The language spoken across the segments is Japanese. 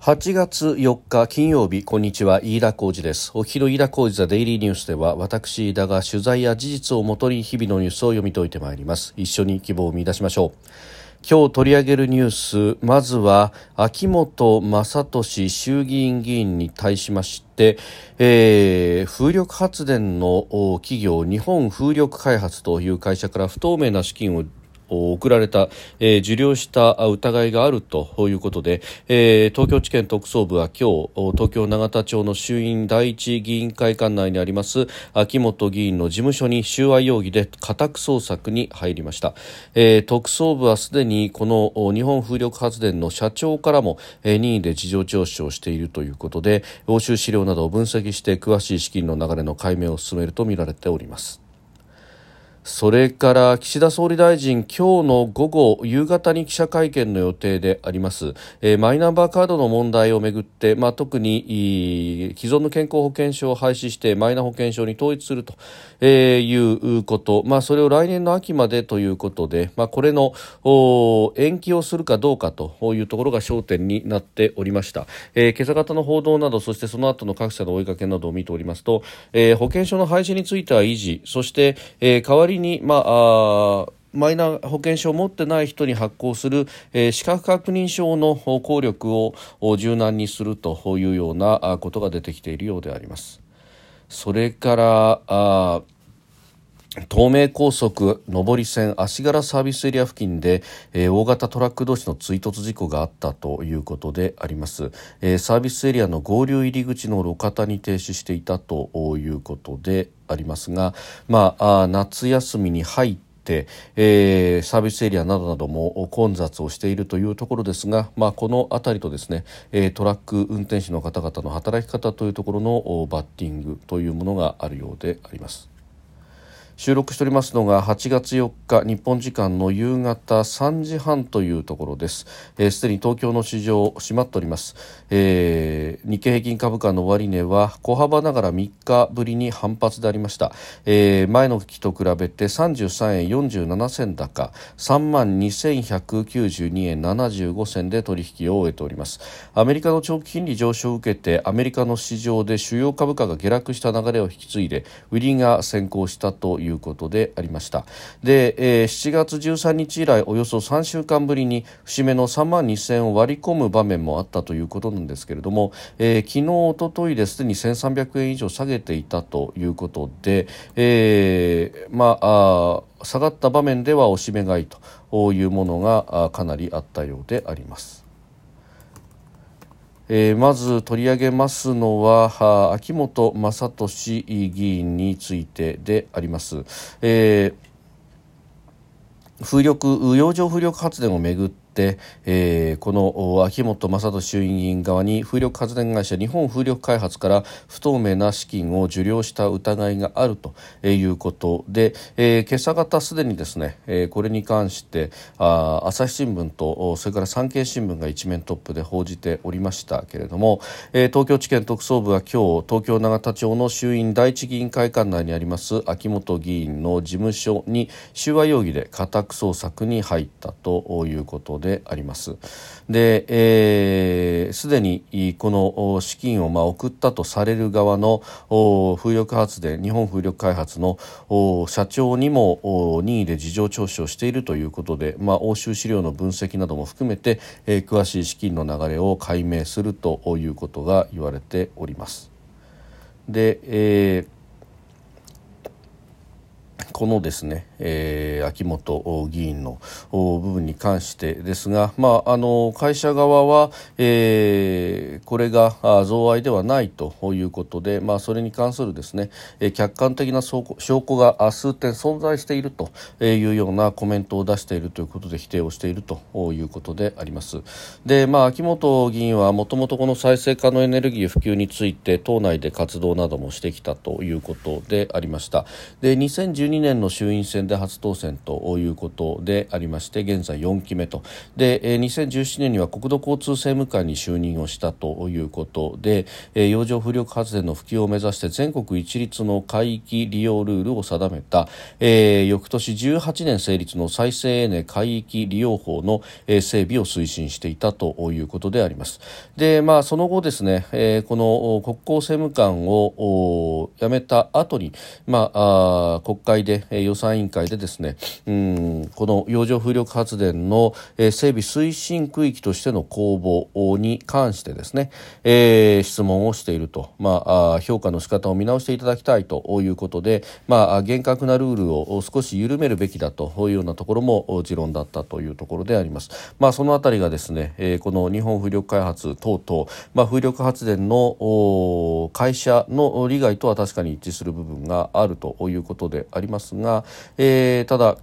8月4日金曜日こんにちは飯田浩二です。お昼飯田浩二ザデイリーニュースでは私飯田が取材や事実をもとに日々のニュースを読み解いてまいります。一緒に希望を見出しましょう。今日取り上げるニュースまずは秋本真利衆議院議員に対しまして、えー、風力発電の企業日本風力開発という会社から不透明な資金を送られた、えー、受領した疑いがあるということで、えー、東京地検特捜部は今日東京永田町の衆院第一議員会館内にあります秋本議員の事務所に収賄容疑で家宅捜索に入りました、えー、特捜部はすでにこの日本風力発電の社長からも、えー、任意で事情聴取をしているということで押収資料などを分析して詳しい資金の流れの解明を進めるとみられております。それから岸田総理大臣、今日の午後、夕方に記者会見の予定であります、えー、マイナンバーカードの問題をめぐって、まあ、特に既存の健康保険証を廃止してマイナ保険証に統一すると、えー、いうこと、まあ、それを来年の秋までということで、まあ、これの延期をするかどうかというところが焦点になっておりました、えー、今朝方の報道などそしてその後の各社の追いかけなどを見ておりますと、えー、保険証の廃止については維持そして、えー、代わりに、まあ、あマイナ保険証を持ってない人に発行する、えー、資格確認証の効力を柔軟にするというようなことが出てきているようであります。それからあ東名高速上り線足柄サービスエリア付近で、えー、大型トラック同士の追突事故があったということであります、えー、サービスエリアの合流入り口の路肩に停止していたということでありますが、まあ、あ夏休みに入って、えー、サービスエリアなどなども混雑をしているというところですが、まあ、この辺りとですね、えー、トラック運転手の方々の働き方というところのバッティングというものがあるようであります。収録しておりますのが8月4日日本時間の夕方3時半というところです。すで、えー、に東京の市場閉まっております、えー、日経平均株価の終値は小幅ながら3日ぶりに反発でありました、えー、前の月と比べて33円47銭高3万2192円75銭で取引を終えております。アメリカの長期金利上昇を受けてアメリカの市場で主要株価が下落した流れを引き継いで売りが先行したといういうことでありましたで、えー、7月13日以来およそ3週間ぶりに節目の3万2000円を割り込む場面もあったということなんですけれども、えー、昨日、おとといですでに1300円以上下げていたということで、えー、まあ下がった場面では押し目買いというものがかなりあったようであります。えー、まず取り上げますのは秋本正利議員についてであります。えー、風力洋上風力発電をめぐって、えー、この秋本真利衆院議員側に風力発電会社日本風力開発から不透明な資金を受領した疑いがあるということで、えー、今朝方すでにですね、えー、これに関してあ朝日新聞とそれから産経新聞が一面トップで報じておりましたけれども、えー、東京地検特捜部は今日東京永田町の衆院第一議員会館内にあります秋本議員の事務所に収賄容疑で家宅捜索に入ったということであります。で、えー、でにこの資金をまあ送ったとされる側の風力発電日本風力開発の社長にも任意で事情聴取をしているということで、まあ、押収資料の分析なども含めて、えー、詳しい資金の流れを解明するということが言われております。で、えーこのですね、えー、秋元議員の部分に関してですが、まあ、あの会社側は、えー、これが贈賄ではないということで、まあ、それに関するですね、客観的な証拠が数点存在しているというようなコメントを出しているということで否定をしているということであります。で、まあ、秋元議員はもともとこの再生可能エネルギー普及について党内で活動などもしてきたということでありました。で2012年年の衆院選で初当選ということでありまして現在4期目とで2017年には国土交通政務官に就任をしたということで洋上風力発電の普及を目指して全国一律の海域利用ルールを定めた、えー、翌年18年成立の再生エネ海域利用法の、整備を推進していたということであります。で、まあ、その後ですね、えー、この国交政務官を辞めた後に、まあ、あ国会で、予算委員会でですね、うんこの洋上風力発電の、整備推進区域としての公募に関してですね、えー、質問をしていると、まあ、評価の仕方を見直していただきたいということで、まあ、厳格なルールを少し緩めるべきだというようなところも持論だったというところであります。まあ、そのあたりがですね、えー、この日本風力開発等々、まあ、風力発電の会社の利害とは確かに一致する部分があるということでありますが、えー、ただ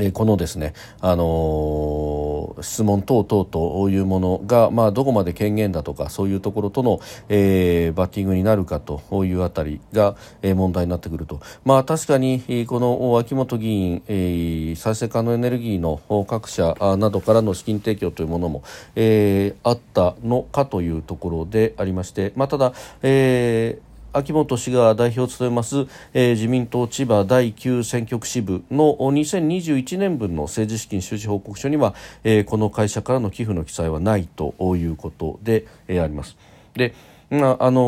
えこのですね、あのー、質問等々というものが、まあ、どこまで権限だとかそういうところとの、えー、バッティングになるかというあたりが、えー、問題になってくると、まあ、確かにこの秋元議員、えー、再生可能エネルギーの各社などからの資金提供というものも、えー、あったのかというところでありまして、まあ、ただ、えー秋元氏が代表を務めます、えー、自民党千葉第9選挙区支部の2021年分の政治資金収支報告書には、えー、この会社からの寄付の記載はないということで、えー、あります。で、まああのー、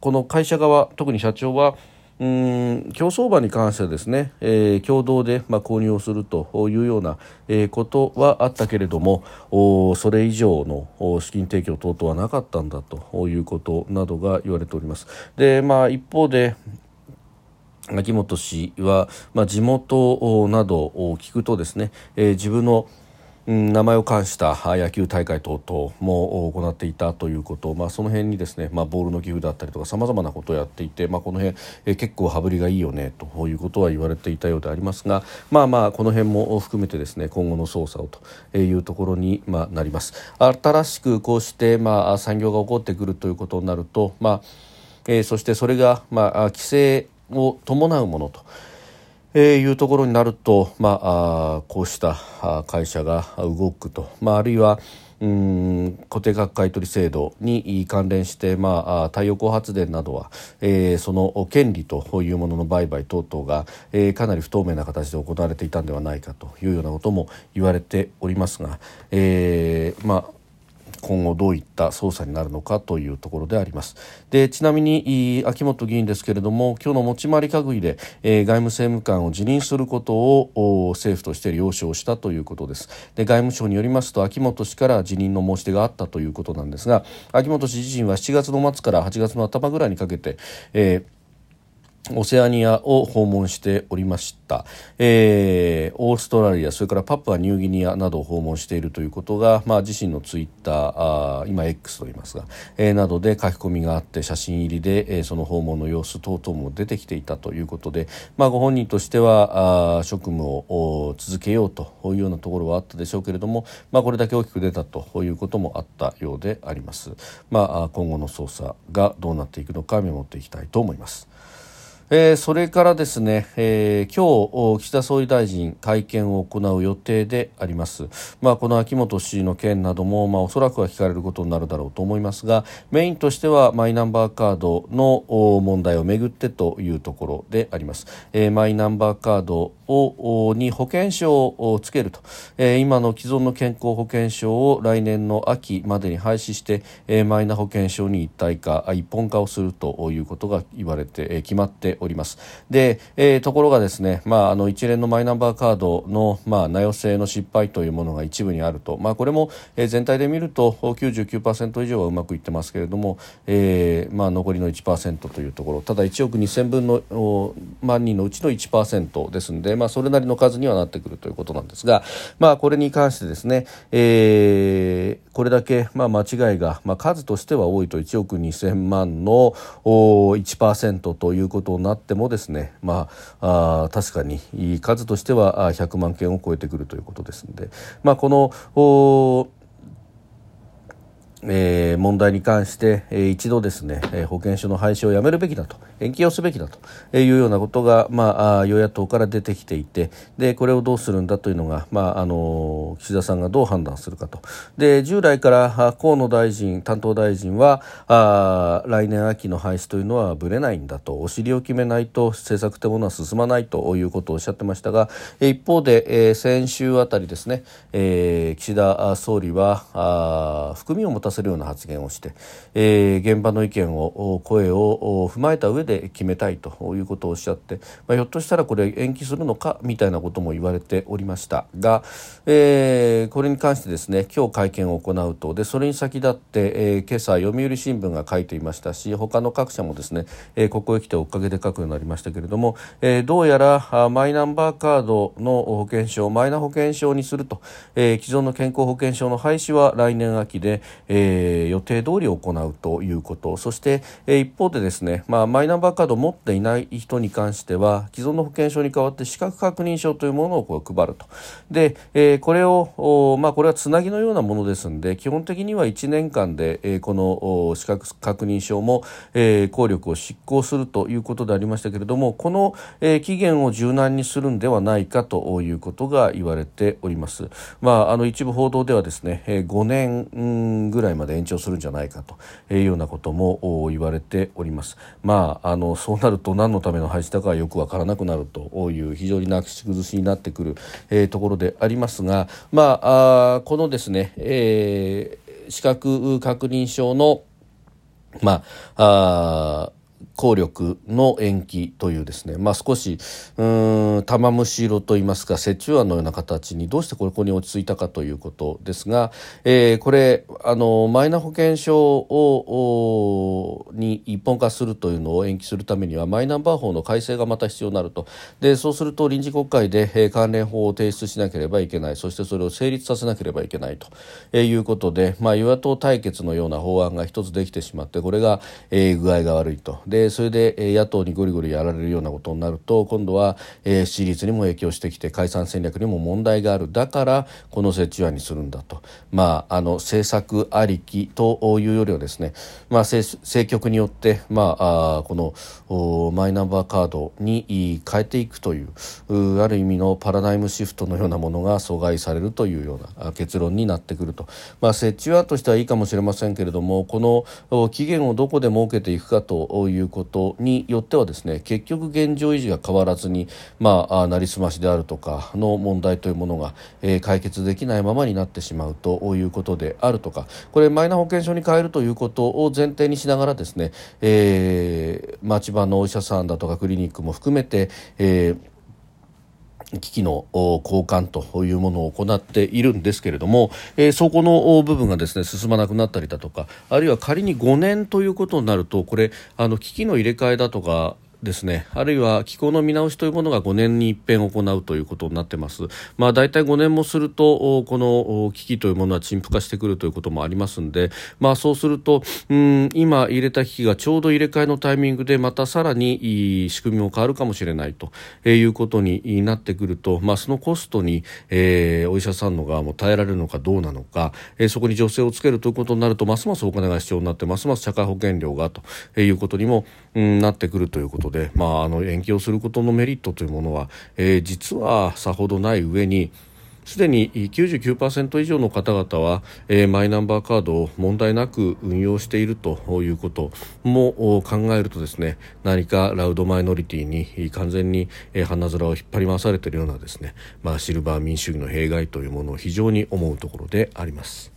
この会社側特に社長はうん競走馬に関してはですね、えー、共同で、まあ、購入をするというような、えー、ことはあったけれどもおそれ以上の資金提供等々はなかったんだということなどが言われております。でまあ、一方で秋元氏は、まあ、地元などを聞くとですね、えー、自分の名前を冠した野球大会等々も行っていたということ、まあ、その辺にですね、まあ、ボールの寄付だったりとかさまざまなことをやっていて、まあ、この辺え結構羽振りがいいよねということは言われていたようでありますがまあまあこの辺も含めてですね今後の捜査をというところに、まあ、なります新しくこうして、まあ、産業が起こってくるということになると、まあえー、そしてそれが、まあ、規制を伴うものと。えー、いうところになると、まあ、こうした会社が動くと、まあ、あるいはうん固定価買取制度に関連して、まあ、太陽光発電などは、えー、その権利というものの売買等々が、えー、かなり不透明な形で行われていたんではないかというようなことも言われておりますが、えー、まあ今後どういった捜査になるのかというところであります。でちなみに秋元議員ですけれども今日の持ち回り閣議で、えー、外務政務官を辞任することを政府として了承したということです。で外務省によりますと秋元氏から辞任の申し出があったということなんですが秋元氏自身は7月の末から8月の頭ぐらいにかけて、えーオセアニアを訪問しておりました、えー、オーストラリアそれからパプアニューギニアなどを訪問しているということが、まあ、自身のツイッターあ今 X と言いますが、えー、などで書き込みがあって写真入りで、えー、その訪問の様子等々も出てきていたということで、まあ、ご本人としてはあ職務を続けようというようなところはあったでしょうけれども、まあ、これだけ大きく出たということもあったようであります、まあ、今後の捜査がどうなっていくのか見守っていきたいと思います。えー、それからですね、えー、今日岸田総理大臣会見を行う予定であります、まあ、この秋元氏の件なども、まあ、おそらくは聞かれることになるだろうと思いますがメインとしてはマイナンバーカードの問題をめぐってというところであります、えー、マイナンバーカードをに保険証をつけると、えー、今の既存の健康保険証を来年の秋までに廃止して、えー、マイナ保険証に一体化一本化をするということが言われて、えー、決まっております。で、えー、ところがですね、まあ、あの一連のマイナンバーカードの、まあ、名寄せの失敗というものが一部にあると、まあ、これも、えー、全体で見ると99%以上はうまくいってますけれども、えーまあ、残りの1%というところ。ただ1億2000分の万人のうちの1%ですので、まあ、それなりの数にはなってくるということなんですが、まあ、これに関してですね、えー、これだけ、まあ、間違いが、まあ、数としては多いと。1億2000万の1%ということになってもですね、まあ、あ確かに数としては100万件を超えてくるということですので、まあ、このえー、問題に関して、えー、一度ですね、えー、保険証の廃止をやめるべきだと延期をすべきだというようなことが、まあ、与野党から出てきていてでこれをどうするんだというのが、まあ、あの岸田さんがどう判断するかと。で従来から河野大臣担当大臣はあ来年秋の廃止というのはぶれないんだとお尻を決めないと政策というものは進まないということをおっしゃってましたが一方で、えー、先週あたりですね、えー、岸田総理はあ含みを持たたせるような発言をして、えー、現場の意見を声を踏まえた上で決めたいということをおっしゃって、まあ、ひょっとしたらこれ延期するのかみたいなことも言われておりましたが、えー、これに関してですね今日会見を行うとでそれに先立って、えー、今朝読売新聞が書いていましたし他の各社もですね、えー、ここへ来て追っかけで書くようになりましたけれども、えー、どうやらマイナンバーカードの保険証マイナ保険証にすると、えー、既存の健康保険証の廃止は来年秋で、えー、予定通り行うということそして、えー、一方でですね、まあ、マイナンバーカードを持っていない人に関しては既存の保険証に代わって資格確認証というものをこう配るとで、えー、これを、まあ、これはつなぎのようなものですので基本的には1年間で、え、この資格確認証も、え、効力を執行するということでありましたけれどもこの、え、期限を柔軟にするんではないかということが言われております。まあ、あの一部報道ではですね、え、5年ぐらいまで延長するんじゃないかというようなことも言われております。まあ、あのそうなると何のための廃止だかはよくわからなくなるという非常になくし崩しになってくる、えー、ところでありますが、まあ、あこのですね、えー、資格確認証のまあ、あ効力の延期というですね、まあ、少しうん玉虫色といいますか折衷案のような形にどうしてここに落ち着いたかということですが、えー、これあのマイナ保険証をに一本化するというのを延期するためにはマイナンバー法の改正がまた必要になると。でそうすると臨時国会で、えー、関連法を提出しなければいけない。そしてそれを成立させなければいけないと、えー、いうことで、まあ、与野党対決のような法案が一つできてしまってこれが、えー、具合が悪いと。でそれで、野党にゴリゴリやられるようなことになると今度は、え、支持率にも影響してきて解散戦略にも問題がある。だからこの折衷案にするんだと、まあ、あの政策ありきというよりはですね、まあ、政局によって、まあ、あこのマイナンバーカードに変えていくというある意味のパラダイムシフトのようなものが阻害されるというような結論になってくると、まあ、折衷案としてはいいかもしれませんけれどもこの期限をどこで設けていくかということによってはですね結局現状維持が変わらずに、まあ、なりすましであるとかの問題というものが、えー、解決できないままになってしまうということであるとかこれマイナ保険証に変えるということを前提にしながらですね、えー、町場のお医者さんだとかクリニックも含めて、えー機器の交換というものを行っているんですけれども、えー、そこの部分がですね進まなくなったりだとかあるいは仮に5年ということになるとこれあの機器の入れ替えだとかですねあるいは気候の見直しというものが5年に一遍行うということになってます。まあ、大体5年もするとこの危機というものは陳腐化してくるということもありますので、まあ、そうするとうん今入れた機器がちょうど入れ替えのタイミングでまたさらに仕組みも変わるかもしれないということになってくると、まあ、そのコストに、えー、お医者さんの側も耐えられるのかどうなのか、えー、そこに助成をつけるということになるとますますお金が必要になってますます社会保険料がということにも、うん、なってくるということで、まあ、あの延期をすることのメリットというものは、えー、実はさほどない上にすでに99%以上の方々は、えー、マイナンバーカードを問題なく運用しているということも考えるとですね何かラウドマイノリティに完全に、えー、花面を引っ張り回されているようなですね、まあ、シルバー民主主義の弊害というものを非常に思うところであります。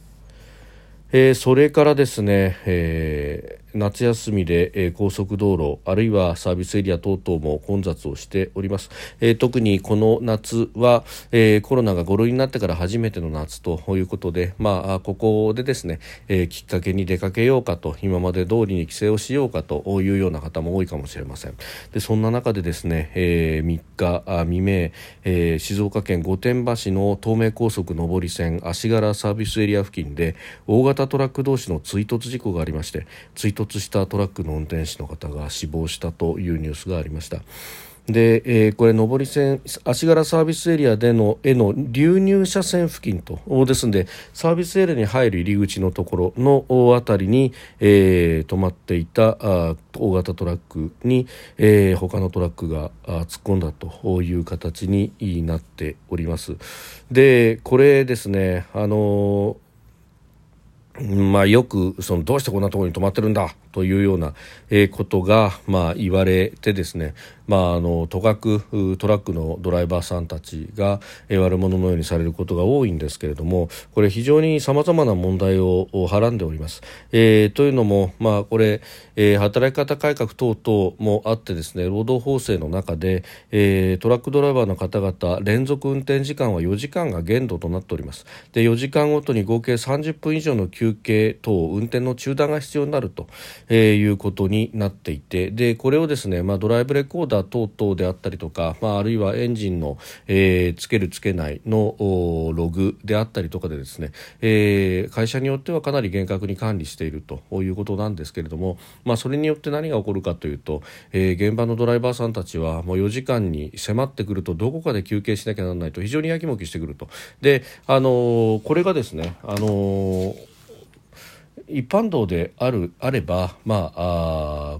えー、それからですね、えー、夏休みで、えー、高速道路あるいはサービスエリア等々も混雑をしております、えー、特にこの夏は、えー、コロナが5類になってから初めての夏ということで、まあ、ここでですね、え、きっかけに出かけようかと今まで通りに帰省をしようかというような方も多いかもしれません。でそんな中でですね、え、3日未明、え、静岡県御殿場市の東名高速上り線足柄サービスエリア付近で大型トラック同士の追突事故がありまして追突したトラックの運転手の方が死亡したというニュースがありました。で、えー、これ上り線足柄サービスエリアでのへの流入車線付近とですのでサービスエリアに入る入り口のところのあたりに、えー、止まっていたあ大型トラックに、えー、他のトラックが突っ込んだという形になっております。でこれですねあのまあ、よくそのどうしてこんなところに止まってるんだというようなことがまあ言われてですねまあ、あの都学トラックのドライバーさんたちが悪者のようにされることが多いんですけれどもこれ非常にさまざまな問題をはらんでおります。えー、というのも、まあ、これ、えー、働き方改革等々もあってですね労働法制の中で、えー、トラックドライバーの方々連続運転時間は4時間が限度となっております。で4時間ごとに合計30分以上の休休憩等運転の中断が必要になると、えー、いうことになっていてでこれをですね、まあ、ドライブレコーダー等々であったりとか、まあ、あるいはエンジンの、えー、つけるつけないのログであったりとかでですね、えー、会社によってはかなり厳格に管理しているということなんですけれども、まあ、それによって何が起こるかというと、えー、現場のドライバーさんたちはもう4時間に迫ってくるとどこかで休憩しなきゃならないと非常にやきもきしてくると。であのこれがですねあの一般道であるあれば、まあ、あ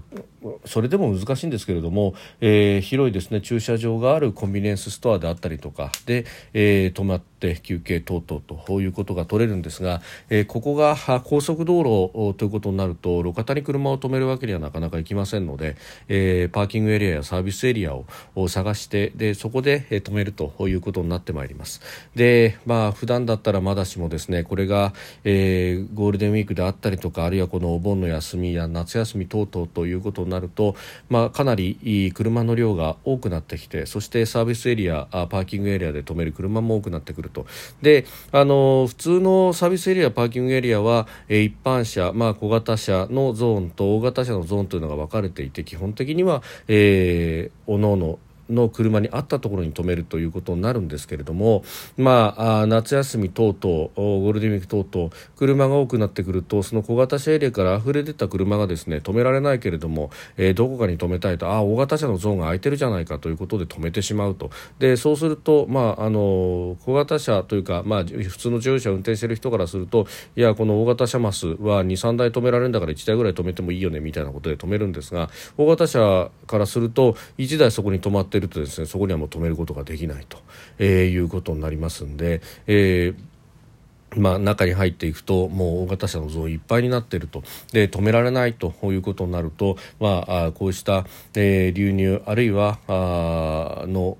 それでも難しいんですけれども、えー、広いですね駐車場があるコンビニエンスストアであったりとかで、えー、止まって休憩等々ということが取れるんですが、えー、ここが高速道路ということになると路肩に車を止めるわけにはなかなかいきませんので、えー、パーキングエリアやサービスエリアを探してでそこで止めるということになってまいります。でまあ普段だったらまだしもですねこれが、えー、ゴールデンウィークであったりとかあるいはこのお盆の休みや夏休み等々ということになると、まあ、かなり車の量が多くなってきてそしてサービスエリアパーキングエリアで止める車も多くなってくると。であの普通のサービスエリアパーキングエリアは、え一般車、まあ、小型車のゾーンと大型車のゾーンというのが分かれていて基本的には、えー、おのおのの車にあったところに止めるということになるんですけれども、まあ、夏休み等々ゴールデンウィーク等々車が多くなってくるとその小型車エリアから溢れ出た車がですね止められないけれども、えー、どこかに止めたいとあ大型車のゾーンが空いてるじゃないかということで止めてしまうと。でそうすると、まあ、あの小型車というか、まあ、普通の乗用車を運転している人からするといやこの大型車マスは23台止められるんだから1台ぐらい止めてもいいよねみたいなことで止めるんですが大型車からすると1台そこに止まっててるとですねそこにはもう止めることができないと、えー、いうことになりますんで、えーまあ、中に入っていくともう大型車の増員いっぱいになっていると。で止められないということになると、まあ、こうした、えー、流入あるいはあの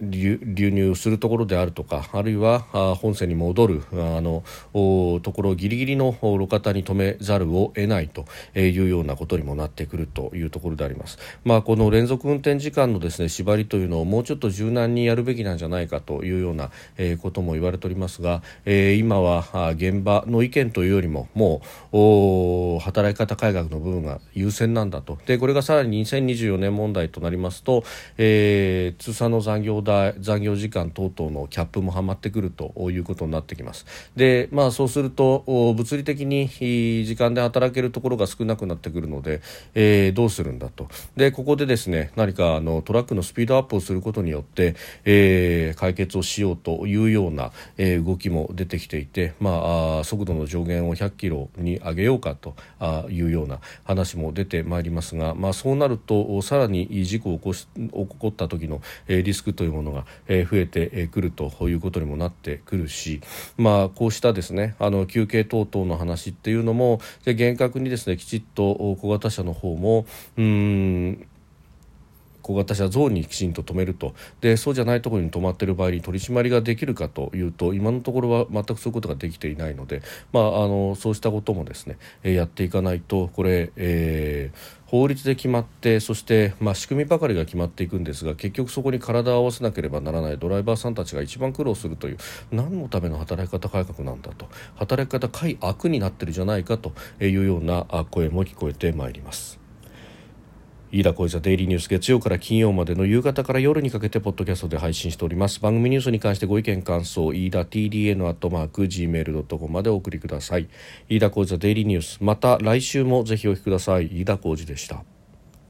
流入するところであるとかあるいは本線に戻るあのところギリギリの路肩に止めざるを得ないというようなことにもなってくるというところであります。まあ、この連続運転時間のですね縛りというのをもうちょっと柔軟にやるべきなんじゃないかというようなことも言われておりますが今は現場の意見というよりももう働き方改革の部分が優先なんだとでこれがさらに2024年問題となりますと、えー、通算の残業代残業時間等々のキャップもはまってくるということになってきます。でまあそうすると物理的に時間で働けるところが少なくなってくるので、えー、どうするんだと。でここでですね何かあのトラックのスピードアップをすることによって、えー、解決をしようというような、えー、動きも出てきていて、まあ、速度の上限を100キロに上げようかというような話も出てまいりますが、まあ、そうなるとさらに事故を起こし起こった時の、え、リスクというものが、増えてくるということにもなってくるし、まあ、こうしたですねあの休憩等々の話っていうのも厳格にですねきちっと小型車の方もうん小型車ゾーンにきちんと止めるとでそうじゃないところに止まっている場合に取り締まりができるかというと今のところは全くそういうことができていないので、まあ、あのそうしたこともですね、やっていかないとこれ、えー法律で決まってそして、まあ、仕組みばかりが決まっていくんですが結局そこに体を合わせなければならないドライバーさんたちが一番苦労するという何のための働き方改革なんだと働き方改悪になってるじゃないかというような声も聞こえてまいります。飯田浩司デイリーニュース月曜から金曜までの夕方から夜にかけてポッドキャストで配信しております。番組ニュースに関してご意見感想飯田 TDN アットマーク Gmail.com までお送りください。飯田浩司デイリーニュース。また来週もぜひお聞きください。飯田浩司でした。